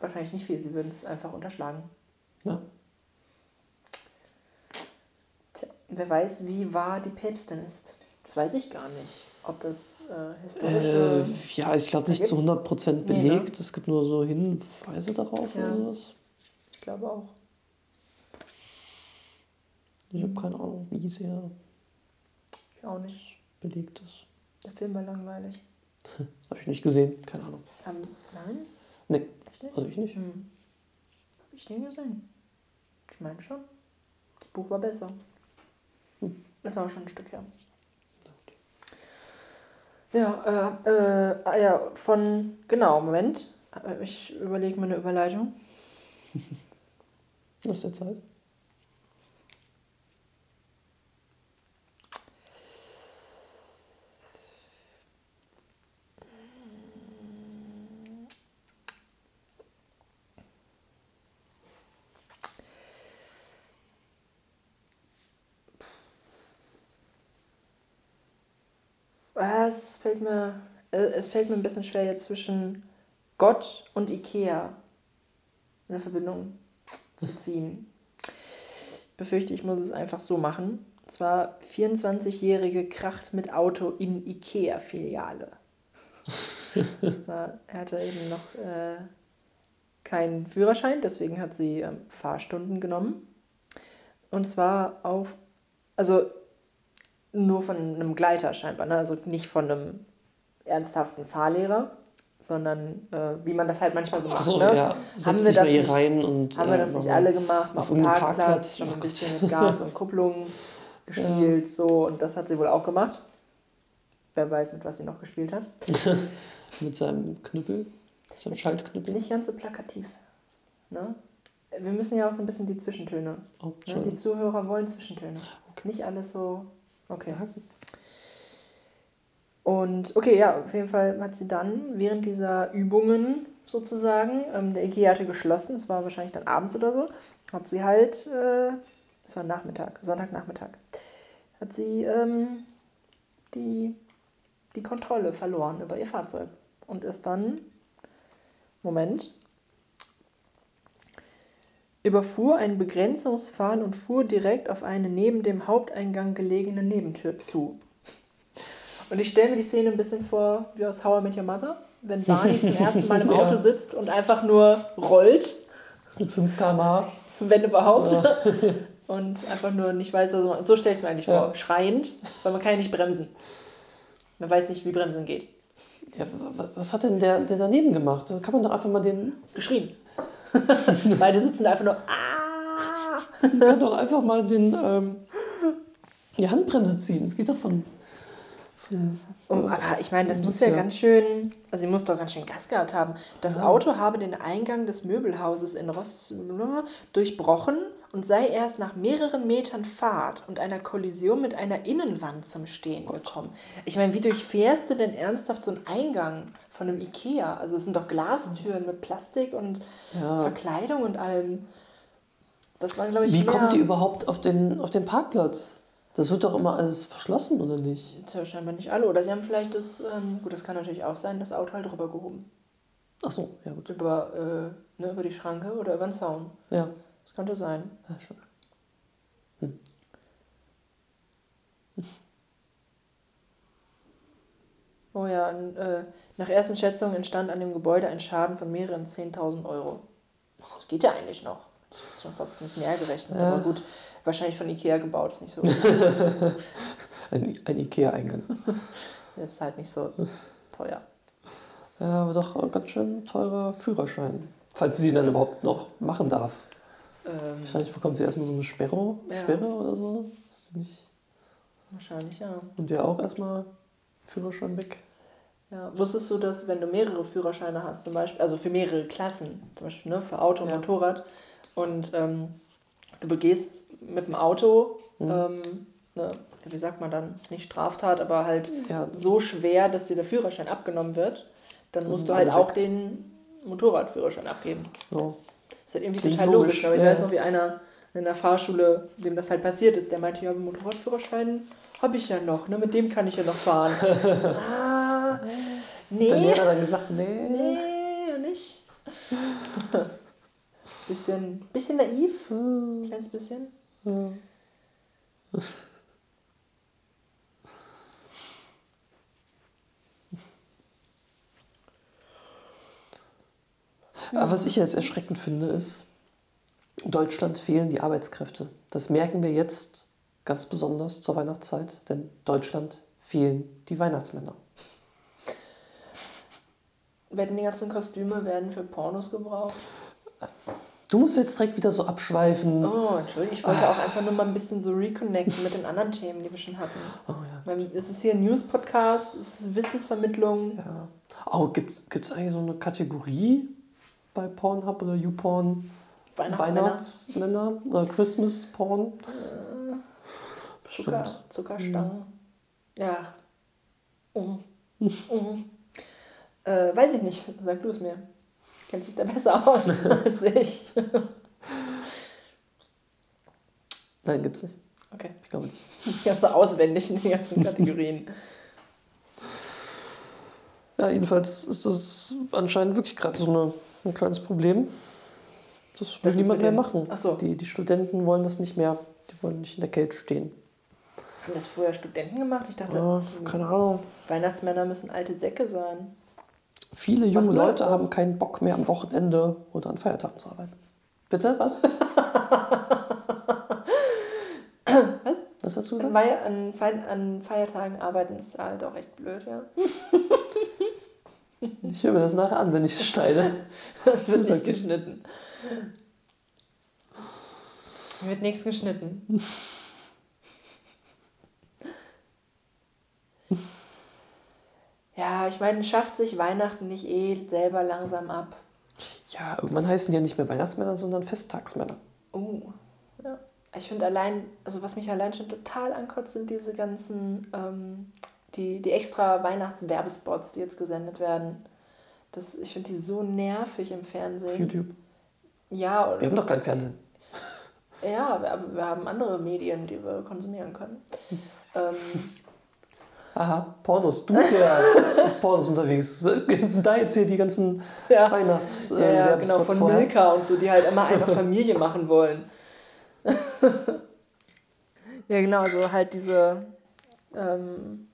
Wahrscheinlich nicht viel, sie würden es einfach unterschlagen. Ja. Tja, wer weiß, wie wahr die Päpstin ist. Das weiß ich gar nicht. Ob das äh, historische. Äh, ja, ich glaube nicht Da zu 100% Nee, ne? belegt. Es gibt nur so Hinweise darauf Ja. oder sowas. ich glaube auch. Ich habe keine Ahnung, wie sehr Ich auch nicht. belegt ist. Der Film war langweilig. Habe ich nicht gesehen, keine Ahnung. Ähm, nein? Nee, Echt nicht? also ich nicht. Hm. Hab ich nie gesehen. Ich meine schon. Das Buch war besser. Hm. Ist aber schon ein Stück her. Ja, äh, äh, ah ja, von, genau, Moment. Äh, Ich überlege mir eine Überleitung. Das ist der Zeit. Ah, Es fällt mir, äh, es fällt mir ein bisschen schwer jetzt zwischen Gott und Ikea eine Verbindung zu ziehen. Ich befürchte, ich muss es einfach so machen. Und zwar 24-Jährige kracht mit Auto in Ikea-Filiale. er hatte eben noch äh, keinen Führerschein, deswegen hat sie ähm, Fahrstunden genommen. Und zwar auf, also nur von einem Gleiter scheinbar, ne? also nicht von einem ernsthaften Fahrlehrer, sondern äh, wie man das halt manchmal so macht. Achso, ne? ja. Haben wir das nicht- rein und. Haben wir äh, das nicht alle gemacht, auf auf dem Parkplatz, Parkplatz? schon ein bisschen mit Gas und Kupplung gespielt, so, und das hat sie wohl auch gemacht. Wer weiß, mit was sie noch gespielt hat. Mit seinem Knüppel, seinem Schaltknüppel. Nicht ganz so plakativ. Ne? Wir müssen ja auch so ein bisschen die Zwischentöne. Oh, Ne? Die. Zuhörer wollen Zwischentöne. Okay. Nicht alles so. Okay. Und okay, ja, auf jeden Fall hat sie dann während dieser Übungen sozusagen, ähm, der IKEA hatte geschlossen, es war wahrscheinlich dann abends oder so, hat sie halt, äh, war Nachmittag, Sonntagnachmittag, hat sie ähm, die, die Kontrolle verloren über ihr Fahrzeug und ist dann, Moment, überfuhr einen Begrenzungspfahl und fuhr direkt auf eine neben dem Haupteingang gelegene Nebentür zu. Und ich stelle mir die Szene ein bisschen vor wie aus How I Met Your Mother, wenn Barney zum ersten Mal im Ja. Auto sitzt und einfach nur rollt, Mit 5 km/h. wenn überhaupt, und einfach nur nicht weiß, was macht. So stelle ich es mir eigentlich Ja. vor. Schreiend, weil man kann ja nicht bremsen. Man weiß nicht, wie Bremsen geht. Ja, wa- wa- was hat denn der, der daneben gemacht? Kann man doch einfach mal den. Geschrien. Beide sitzen da einfach nur, ah! kann doch einfach mal den, ähm, die Handbremse ziehen. Es geht doch von. von Um, aber ich meine, das muss ja ja- ganz schön, also sie muss doch ganz schön Gas gehabt haben. Das Auto habe den Eingang des Möbelhauses in Ross durchbrochen und sei erst nach mehreren Metern Fahrt und einer Kollision mit einer Innenwand zum Stehen gekommen. Ich meine, wie durchfährst du denn ernsthaft so einen Eingang von einem Ikea? Also es sind doch Glastüren mit Plastik und Ja. Verkleidung und allem. Das war, glaube ich, Wie kommt die überhaupt auf den, auf den Parkplatz? Das wird doch immer alles verschlossen, oder nicht? Tja, scheinbar nicht alle. Oder sie haben vielleicht das, ähm, gut, das kann natürlich auch sein, das Auto halt rübergehoben. Ach so, ja gut. Über, äh, ne, über die Schranke oder über den Zaun. Ja, Das könnte sein. ja schon. Oh ja, und, äh, nach ersten Schätzungen entstand an dem Gebäude ein Schaden von mehreren 10.000 Euro. Das geht ja eigentlich noch. Das ist schon fast mit mehr gerechnet. Ja. Aber gut, wahrscheinlich von Ikea gebaut, ist nicht so. Ein, ein Ikea-Eingang. ist halt nicht so teuer. Ja, aber doch ein ganz schön teurer Führerschein. Falls sie den dann überhaupt noch machen darf. Ähm, Wahrscheinlich bekommt sie erstmal so eine Sperre, Ja. Sperre oder so. Nicht, wahrscheinlich, ja. und der auch erstmal Führerschein weg. Ja, wusstest du, dass wenn du mehrere Führerscheine hast, zum Beispiel, also für mehrere Klassen, zum Beispiel ne, für Auto und Ja. Motorrad, und ähm, du begehst mit dem Auto, Mhm. ähm, ne, wie sagt man dann, nicht Straftat, aber halt Ja, so schwer, dass dir der Führerschein abgenommen wird, dann Das musst du halt auch weg. den Motorradführerschein abgeben. so. Das ist halt irgendwie Klingt total logisch, logisch, aber ich weiß noch, wie einer in der Fahrschule, dem das halt passiert ist, der meinte, ja, Motorradführerschein habe ich ja noch, ne? mit dem kann ich ja noch fahren. ah, Nee. der Lehrer dann gesagt, nee. Nee, nicht. bisschen, bisschen naiv. Hm. Kleines bisschen. Aber was ich jetzt erschreckend finde, ist, in Deutschland fehlen die Arbeitskräfte. Das merken wir jetzt ganz besonders zur Weihnachtszeit, denn Deutschland fehlen die Weihnachtsmänner. Werden die ganzen Kostüme werden für Pornos gebraucht? Du musst jetzt direkt wieder so abschweifen. Oh, Entschuldigung, ich wollte auch einfach nur mal ein bisschen so reconnecten mit den anderen Themen, die wir schon hatten. Oh ja. Weil Es ist hier ein News-Podcast, es ist Wissensvermittlung. ja. Oh, gibt es eigentlich so eine Kategorie bei Pornhub oder YouPorn? Weihnachtsmänner. Weihnachtsmänner oder Christmas Porn? Zucker. Zuckerstangen. Ja. Mhm. Mhm. Äh, weiß ich nicht, sag du es mir. Kennt sich da besser aus als ich. Nein, gibt's nicht. Okay. Ich glaube nicht. Die ganze auswendig in den ganzen Kategorien. Ja, jedenfalls ist das anscheinend wirklich gerade so eine, ein kleines Problem. Das will Das niemand mehr machen. Ach so. Die, die Studenten wollen das nicht mehr. Die wollen nicht in der Kälte stehen. Haben das früher Studenten gemacht? Ich dachte, Ja, keine Ahnung. Weihnachtsmänner müssen alte Säcke sein. Viele junge Leute haben keinen Bock mehr am Wochenende oder an Feiertagen zu arbeiten. Bitte? Was? Was hast du An, gesagt? Wei an, Fei an Feiertagen arbeiten ist halt auch echt blöd, ja. Ich höre mir das nachher an, wenn ich schneide. Das wird nicht ich. geschnitten. Wird nichts geschnitten. Ja, ich meine, schafft sich Weihnachten nicht eh selber langsam ab. Ja, irgendwann heißen die ja nicht mehr Weihnachtsmänner, sondern Festtagsmänner. Oh, ja. Ich finde allein, also was mich allein schon total ankotzt, sind diese ganzen, ähm, die, die extra Weihnachtswerbespots, die jetzt gesendet werden. Das, ich finde die so nervig im Auf Fernsehen. YouTube. Ja, oder, Wir haben doch kein Fernsehen. ja, aber wir haben andere Medien, die wir konsumieren können. Ähm, Aha, Pornos. Du bist ja auf Pornos unterwegs. Sind da jetzt hier die ganzen Ja. weihnachts ja, äh, ja, genau, Werbespots von vorher? Milka und so, die halt immer eine Familie machen wollen. ja, genau, so halt diese, ähm,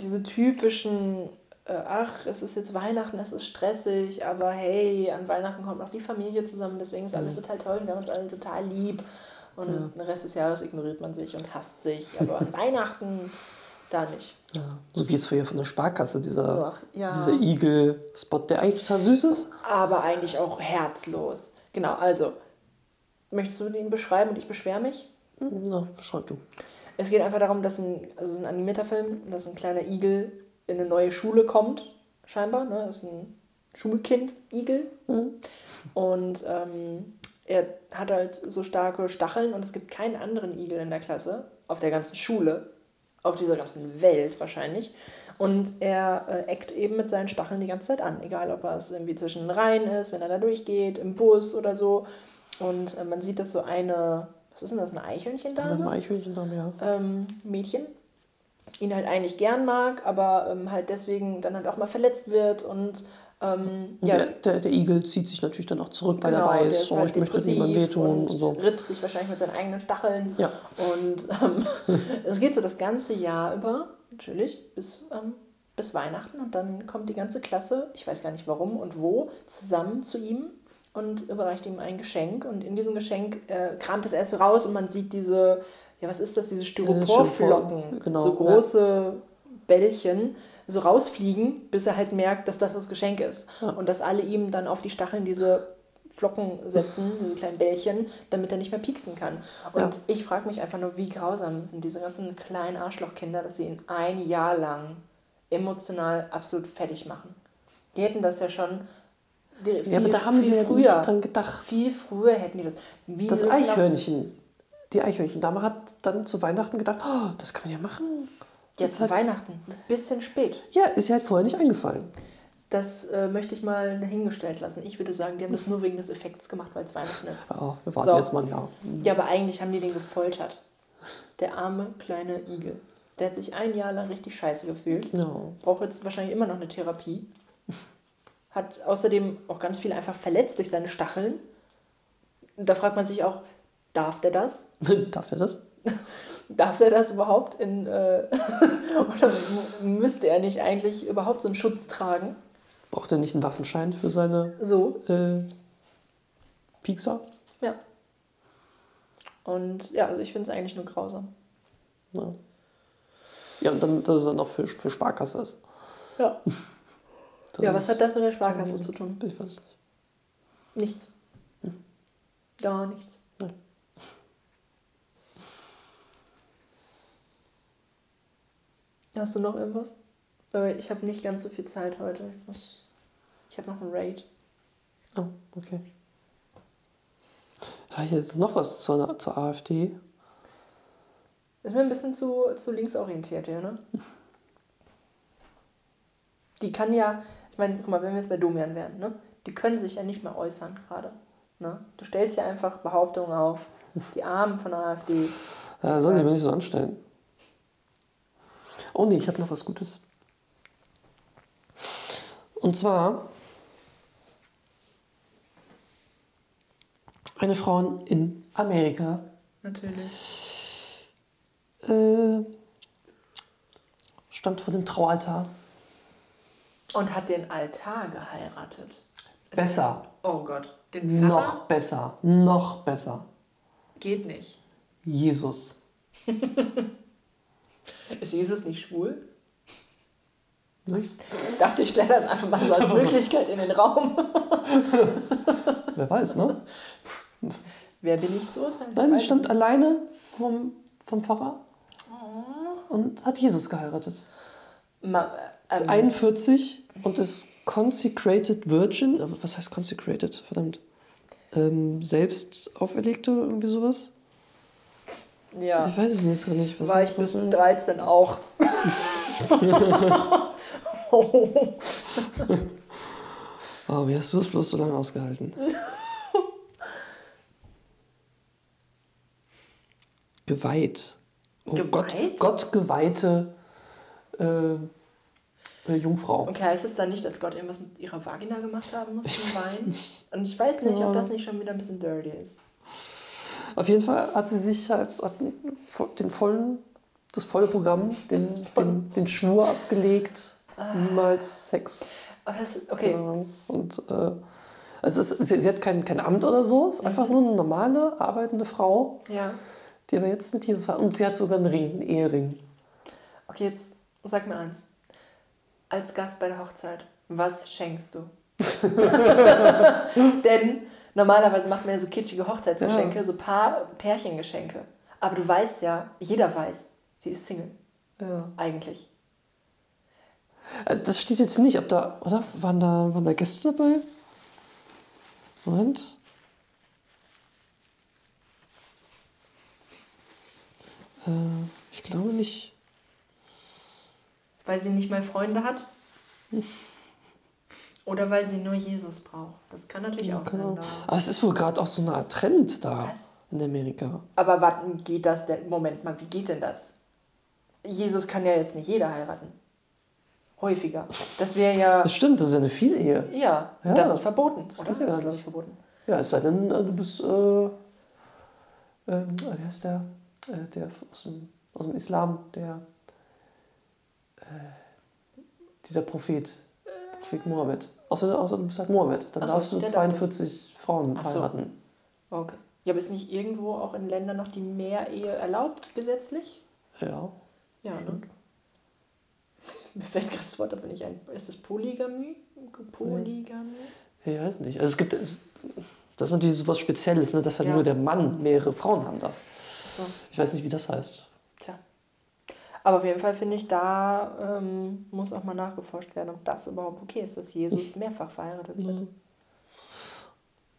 diese typischen, äh, ach, es ist jetzt Weihnachten, es ist stressig, aber hey, an Weihnachten kommt auch die Familie zusammen, deswegen ist alles total toll und wir haben uns alle total lieb. Und den Rest des Jahres ignoriert man sich und hasst sich, aber an Weihnachten da nicht. Ja, so wie jetzt früher von der Sparkasse, dieser, Ach, ja. dieser Igel-Spot, der eigentlich total süß ist. aber eigentlich auch herzlos. Genau, also, möchtest du den beschreiben und ich beschwere mich? Na, beschreib du. Es geht einfach darum, dass ein, also es ist ein animierter Film, dass ein kleiner Igel in eine neue Schule kommt, scheinbar. Ne? Das ist ein Schulkind-Igel. Und ähm, er hat halt so starke Stacheln und es gibt keinen anderen Igel in der Klasse, auf der ganzen Schule, auf dieser ganzen Welt wahrscheinlich. Und er äh, eckt eben mit seinen Stacheln die ganze Zeit an, egal ob er es irgendwie zwischen den Reihen ist, wenn er da durchgeht, im Bus oder so. Und äh, man sieht, dass so eine, was ist denn das, eine Eichhörnchendame? Eine Eichhörnchendame, ja. ähm, Mädchen ihn halt eigentlich gern mag, aber ähm, halt deswegen dann halt auch mal verletzt wird und ähm, ja, der, der, der Igel zieht sich natürlich dann auch zurück, weil genau, er der weiß, so, halt ich möchte depressiv niemandem wehtun und, und so. ritzt sich wahrscheinlich mit seinen eigenen Stacheln Ja. und ähm, es geht so das ganze Jahr über, natürlich, bis, ähm, bis Weihnachten und dann kommt die ganze Klasse, ich weiß gar nicht warum und wo, zusammen zu ihm und überreicht ihm ein Geschenk und in diesem Geschenk äh, kramt es erst raus und man sieht diese, ja was ist das, diese Styroporflocken, Styropor, genau, so ja. Bällchen so rausfliegen, bis er halt merkt, dass das das Geschenk ist. Und dass alle ihm dann auf die Stacheln diese Flocken setzen, diese kleinen Bällchen, damit er nicht mehr pieksen kann. Und Ja. ich frage mich einfach nur, wie grausam sind diese ganzen kleinen Arschlochkinder, dass sie ihn ein Jahr lang emotional absolut fertig machen. Die hätten das ja schon die- viel, Ja, aber da haben sie viel ja früher, nicht dran gedacht. viel früher hätten die das. Wie Das Eichhörnchen, die Eichhörnchendame hat dann zu Weihnachten gedacht, oh, das kann man ja machen. Jetzt zu Weihnachten, ein bisschen spät. Ja, ist ihr halt vorher nicht eingefallen. Das äh, möchte ich mal dahingestellt lassen. Ich würde sagen, die haben das nur wegen des Effekts gemacht, weil es Weihnachten ist. Ja, wir warten So. jetzt mal ein Jahr. Ja, aber eigentlich haben die den gefoltert. Der arme kleine Igel. Der hat sich ein Jahr lang richtig scheiße gefühlt. Ja. Braucht jetzt wahrscheinlich immer noch eine Therapie. Hat außerdem auch ganz viel einfach verletzt durch seine Stacheln. Da fragt man sich auch, darf der das? Darf er das? Darf er das überhaupt in äh, oder müsste er nicht eigentlich überhaupt so einen Schutz tragen? Braucht er nicht einen Waffenschein für seine So, äh, Piekser? ja. Und ja, also ich finde es eigentlich nur grausam. Ja. ja, und dann, dass er noch für, für Sparkasse ist. Ja. Das ja, was hat das mit der Sparkasse zu tun? Ich weiß nicht. Nichts. Gar nichts. Nein. Hast du noch irgendwas? Weil ich habe nicht ganz so viel Zeit heute. Ich muss. Ich habe noch einen Raid. Oh, okay. Ja, hier ist noch was zur, zur AfD. Ist mir ein bisschen zu, zu linksorientiert, ja, ne? Die kann ja, ich meine, guck mal, wenn wir jetzt bei Domian wären, ne? Die können sich ja nicht mehr äußern gerade. Ne? Du stellst ja einfach Behauptungen auf. Die Armen von der AfD. Ja, soll ich mir nicht so anstellen. Oh nee, ich habe noch was Gutes. Und zwar eine Frau in Amerika Natürlich. äh, stand vor dem Traualtar. Und hat den Altar geheiratet. Besser. Oh Gott. Den Pfarrer Noch besser. Noch besser. geht nicht. Jesus. Ist Jesus nicht schwul? Was? Ich dachte, ich stelle das einfach mal so als Möglichkeit in den Raum. Wer weiß, ne? Wer bin ich zu urteilen? Nein, sie stand alleine vom, vom Pfarrer Oh. und hat Jesus geheiratet. nicht. Ma, Ist ähm, 41 und ist consecrated virgin. Aber Was heißt consecrated? Verdammt. Ähm, selbst auferlegte irgendwie sowas? Ja. Ich weiß es jetzt gar nicht. Was War ich bis bedeutet. 13 auch. oh. Oh, wie hast du das bloß so lange ausgehalten? Geweiht. Oh Geweiht? Gott, Gott geweihte äh, äh, Jungfrau. Okay, heißt es dann nicht, dass Gott irgendwas mit ihrer Vagina gemacht haben muss Ich zum weiß Wein? nicht. Und ich weiß nicht, ob das nicht schon wieder ein bisschen dirty ist. Auf jeden Fall hat sie sich halt den vollen, das volle Programm, den, den, den Schwur abgelegt. Niemals Sex. Das, okay. Und äh, es ist, sie, sie hat kein, kein Amt oder so, ist einfach nur eine normale, arbeitende Frau, ja. die aber jetzt mit Jesus war. Und sie hat sogar einen Ring, einen Ehering. Okay, jetzt sag mir eins. Als Gast bei der Hochzeit, was schenkst du? Denn normalerweise macht man ja so kitschige Hochzeitsgeschenke, Ja. so Paar Pärchengeschenke. Aber du weißt ja, jeder weiß, sie ist Single. Ja. Eigentlich. Äh, Das steht jetzt nicht, ob da, oder? Waren da, waren da Gäste dabei? Moment. Äh, ich glaube nicht. Weil sie nicht mal Freunde hat? Oder weil sie nur Jesus braucht. Das kann natürlich auch Genau. sein. da. Aber es ist wohl gerade auch so eine Art Trend da Was? in Amerika. Aber warten, geht das denn? Moment mal, wie geht denn das? Jesus kann ja jetzt nicht jeder heiraten. Häufiger. Das wäre ja. Das stimmt, das ist ja eine Vielehe. Ja, Ja, das ist verboten. das oder? ja das ist, nicht. glaube ich, verboten. Ja, es sei denn, äh, du bist, äh, ähm, wie heißt der, äh, der aus dem, aus dem Islam, der, äh, dieser Prophet, Prophet Mohammed. Außer, außer du bist halt Mohammed, dann Ach so, darfst du der darf 42 Frauen Ach so. heiraten. Okay. Ja, aber ist nicht irgendwo auch in Ländern noch die Mehrehe erlaubt, gesetzlich? Ja. Ja, ne? Mir fällt gerade das Wort dafür nicht ein. Ist es Polygamie? Polygamie? Ich weiß nicht. Also es gibt, es, das ist natürlich so was Spezielles, ne, dass halt Ja. nur der Mann mehrere Frauen haben darf. So, Ich weiß nicht, wie das heißt. Aber auf jeden Fall finde ich, da ähm, muss auch mal nachgeforscht werden, ob das überhaupt okay ist, dass Jesus mehrfach verheiratet wird.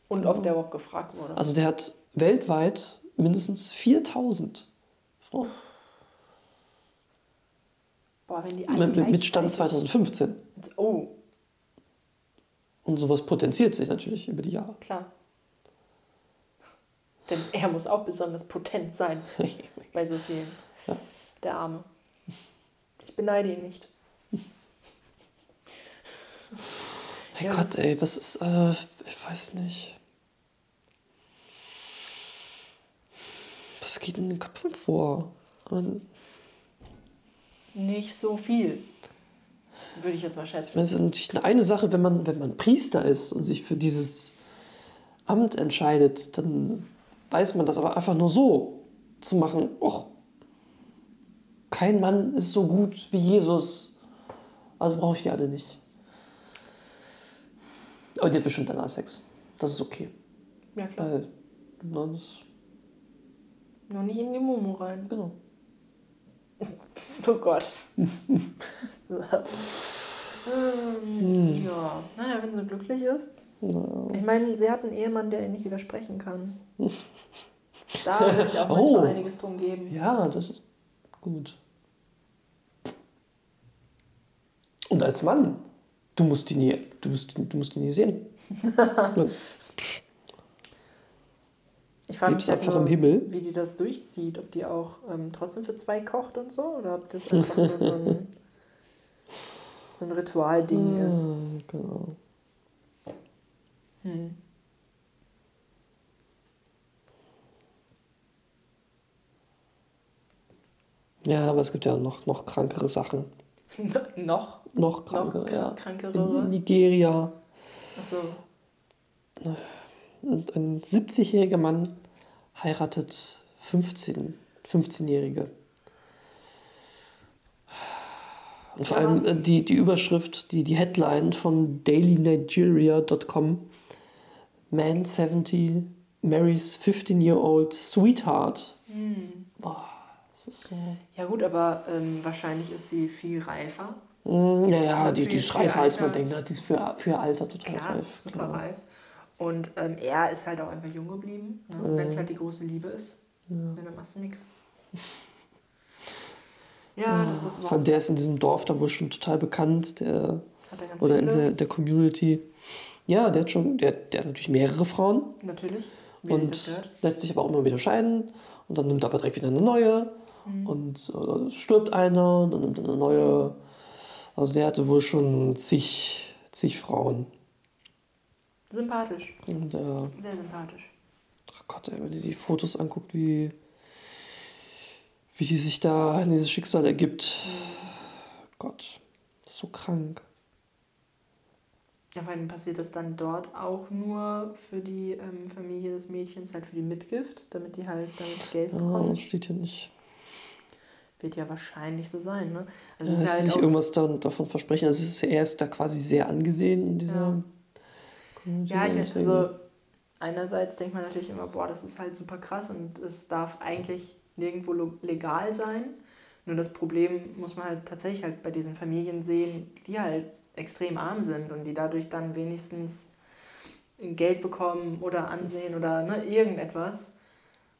Und ob der überhaupt gefragt wurde. Also der hat weltweit mindestens 4000 Frauen. Boah, wenn die alle Mit, mit- Stand gleichzeitig- 2015. Oh, Und sowas potenziert sich natürlich über die Jahre. klar. Denn er muss auch besonders potent sein bei so vielen. Ja. Der Arme. Ich beneide ihn nicht. Hey Ja, Gott, ey, was ist, äh, ich weiß nicht. Was geht in den Köpfen vor? Und, Nicht so viel. Würde ich jetzt mal schätzen. es ist natürlich eine, eine Sache, wenn man, wenn man Priester ist und sich für dieses Amt entscheidet, dann weiß man das aber einfach nur so zu machen. Och, kein Mann ist so gut wie Jesus, also brauche ich die alle nicht. Aber die hat bestimmt danach Sex. Das ist okay. Ja, klar. Weil, na, das, Nur nicht in die Momo rein. genau. Oh Gott. ähm, ja, naja, wenn sie glücklich ist. Na, Ich meine, sie hat einen Ehemann, der ihr nicht widersprechen kann. Da würde ich auch Oh. einiges drum geben. Ja, das ist gut. Und als Mann, du musst die nie, du musst, du musst die nie sehen. Ich frage mich einfach nur, im Himmel. wie die das durchzieht. Ob die auch ähm, trotzdem für zwei kocht und so oder ob das einfach nur so ein, so ein Ritualding ist. Ah, Genau. Hm. Ja, aber es gibt ja noch, noch krankere Sachen. noch? Noch Noch krankere, kr- ja. In, in krankere? Nigeria. Achso. Ein 70-jähriger Mann heiratet 15, 15-Jährige. Und vor allem die, die Überschrift, die, die Headline von dailynigeria.com Man 70 marries 15-year-old sweetheart. Boah, das ist so. Ja gut, aber ähm, wahrscheinlich ist sie viel reifer. Mm, Ja, ja, Und die, die ist reifer, als man denkt. ne? Die ist für, für ihr Alter total Klar, reif. super genau. reif. Und ähm, er ist halt auch einfach jung geblieben, ne? wenn es halt die große Liebe ist. Wenn dann machst du nichts. Ja, dass das Vor allem der ist in diesem Dorf da wohl schon total bekannt, der, er oder in viele. der, der Community. Ja, der hat schon, der, der hat natürlich mehrere Frauen Natürlich, wie und lässt sich aber auch immer wieder scheiden und dann nimmt er aber direkt wieder eine neue und äh, stirbt einer und dann nimmt er eine neue. Also der hatte wohl schon zig, zig Frauen. Sympathisch, Und äh, sehr sympathisch. ach Gott, ey, wenn ihr die Fotos anguckt, wie, wie die sich da in dieses Schicksal ergibt. Gott, das ist so krank. Ja, vor allem passiert das dann dort auch nur für die ähm, Familie des Mädchens, halt für die Mitgift, damit die halt damit Geld bekommen. das steht hier nicht. Wird ja wahrscheinlich so sein, ne? Also Ja, ist ist ja nicht halt auch, irgendwas da, davon versprechen. Also ist, er ist da quasi sehr angesehen in dieser Ja. Community. ja, ich meine, also einerseits denkt man natürlich immer, boah, das ist halt super krass und es darf eigentlich nirgendwo legal sein. Nur das Problem muss man halt tatsächlich halt bei diesen Familien sehen, die halt extrem arm sind und die dadurch dann wenigstens Geld bekommen oder Ansehen oder ne, irgendetwas.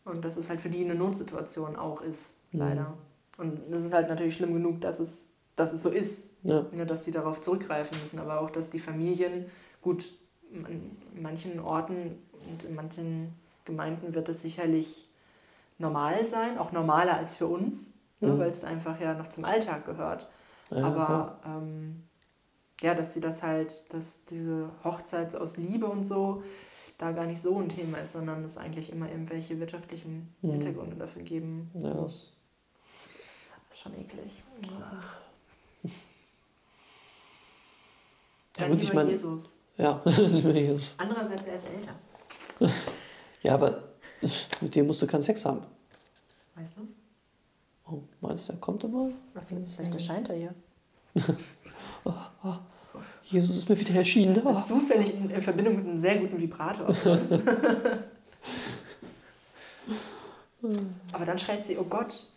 Und dass es halt für die eine Notsituation auch ist, leider. Und es ist halt natürlich schlimm genug, dass es, dass es so ist, ja. ne, dass die darauf zurückgreifen müssen, aber auch, dass die Familien, gut, an manchen Orten und in manchen Gemeinden wird es sicherlich normal sein, auch normaler als für uns, ne, Mhm. weil es einfach ja noch zum Alltag gehört. Ja, aber ähm, ja, dass sie das halt, dass diese Hochzeit so aus Liebe und so da gar nicht so ein Thema ist, sondern es eigentlich immer irgendwelche wirtschaftlichen Mhm. Hintergründe dafür geben Ja. muss. Das ist schon eklig. Ja. Gut, ich lieber mein- Jesus. Ja, nicht mehr Jesus. Andererseits, er ist älter. Ja, aber mit dem musst du keinen Sex haben. Weißt du? Oh, meinst du, er kommt immer? Vielleicht erscheint er hier. Jesus ist mir wieder erschienen. Ah. Zufällig in, in Verbindung mit einem sehr guten Vibrator auf uns. Aber dann schreit sie, oh Gott.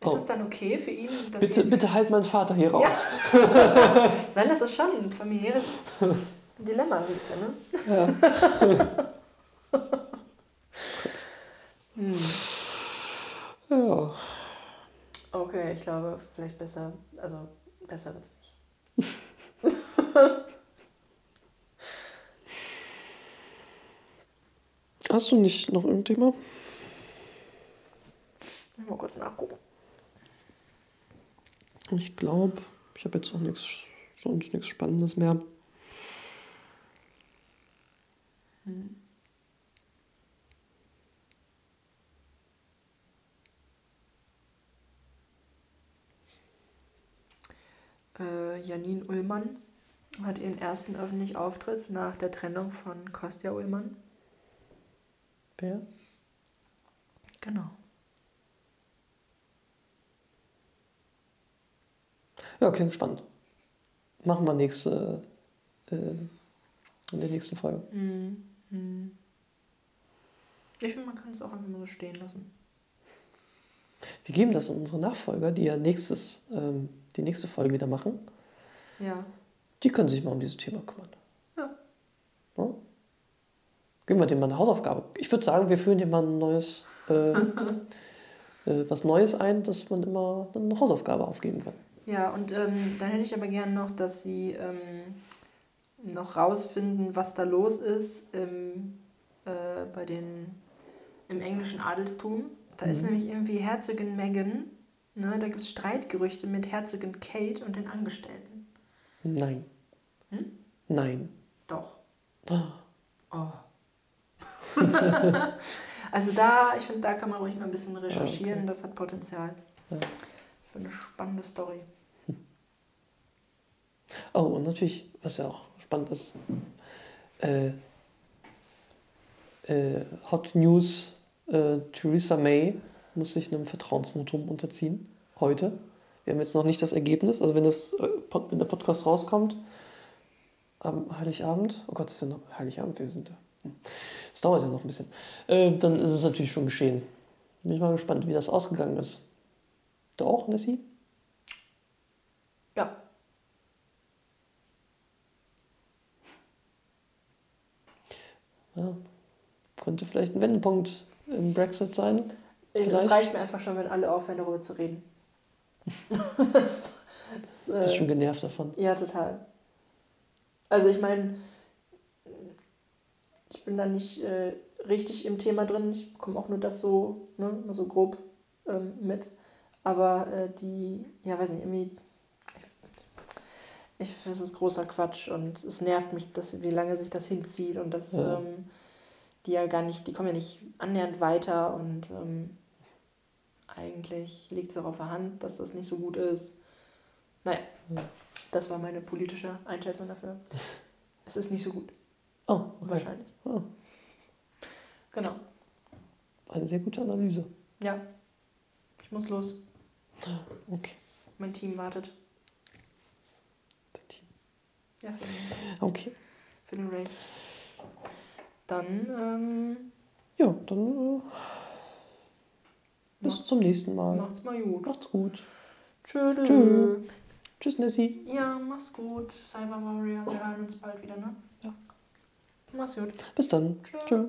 Ist Oh. es dann okay für ihn, dass Bitte, bitte halt meinen Vater hier raus. Ich meine, das ist schon ein familiäres Dilemma, so ein bisschen, ne? Hm. Ja. Okay, ich glaube, vielleicht besser, also besser wird's nicht. Hast du nicht noch irgendein Thema? Mal kurz nachgucken. Ich glaube, ich habe jetzt auch nichts, sonst nichts Spannendes mehr. Hm. Äh, Janine Ullmann hat ihren ersten öffentlichen Auftritt nach der Trennung von Kostja Ullmann. Wer? Genau. Ja, klingt spannend. Machen wir nächste, äh, in der nächsten Folge. Mm, mm. Ich finde, man kann es auch einfach mal so stehen lassen. Wir geben das an unsere Nachfolger, die ja nächstes, ähm, die nächste Folge wieder machen. Ja. Die können sich mal um dieses Thema kümmern. Ja. ja? Geben wir dem mal eine Hausaufgabe. Ich würde sagen, wir führen dem mal ein neues, äh, äh, was Neues ein, dass man immer eine Hausaufgabe aufgeben kann. Ja, und ähm, dann hätte ich aber gerne noch, dass Sie ähm, noch rausfinden, was da los ist im, äh, bei den, im englischen Adelstum. Da mhm. ist nämlich irgendwie Herzogin Meghan, ne, da gibt es Streitgerüchte mit Herzogin Kate und den Angestellten. Nein. Hm? Nein. Doch. Oh. also da, ich finde, da kann man ruhig mal ein bisschen recherchieren, okay. das hat Potenzial. Ja. Für eine spannende Story. Oh, und natürlich, was ja auch spannend ist, äh, äh, Hot News, äh, Theresa May muss sich einem Vertrauensvotum unterziehen, heute. Wir haben jetzt noch nicht das Ergebnis, also wenn, das, äh, wenn der Podcast rauskommt, am Heiligabend, oh Gott, das ist ja noch Heiligabend, wir sind da. Hm. Es dauert ja noch ein bisschen. Äh, dann ist es natürlich schon geschehen. Bin ich mal gespannt, wie das ausgegangen ist. Du auch, Nessie? Ja. Ja, könnte vielleicht ein Wendepunkt im Brexit sein. Das reicht mir einfach schon, wenn alle aufhören, darüber zu reden. das, das, äh, Bist schon genervt davon? Ja, total. Also ich meine, ich bin da nicht äh, richtig im Thema drin. Ich bekomme auch nur das so, ne, nur so grob ähm, mit. Aber äh, die, ja, weiß nicht, irgendwie ich finde es ist großer Quatsch und es nervt mich, dass, wie lange sich das hinzieht und dass ja. ähm, die ja gar nicht, die kommen ja nicht annähernd weiter und ähm, eigentlich liegt es auch auf der Hand, dass das nicht so gut ist. Naja, ja. das war meine politische Einschätzung dafür. Es ist nicht so gut. Oh, okay. wahrscheinlich. Oh. Genau. Eine sehr gute Analyse. Ja. Ich muss los. Okay. Mein Team wartet. Ja, für den, okay. Für den Raid. Dann, ähm, Ja, dann äh, bis zum nächsten Mal. Macht's mal gut. Macht's gut. Tschö. Tschö. Tschüss, Nessie. Ja, mach's gut. Cyber Warrior. Wir hören uns bald wieder, ne? Ja. Mach's gut. Bis dann. Tschö. Tschö.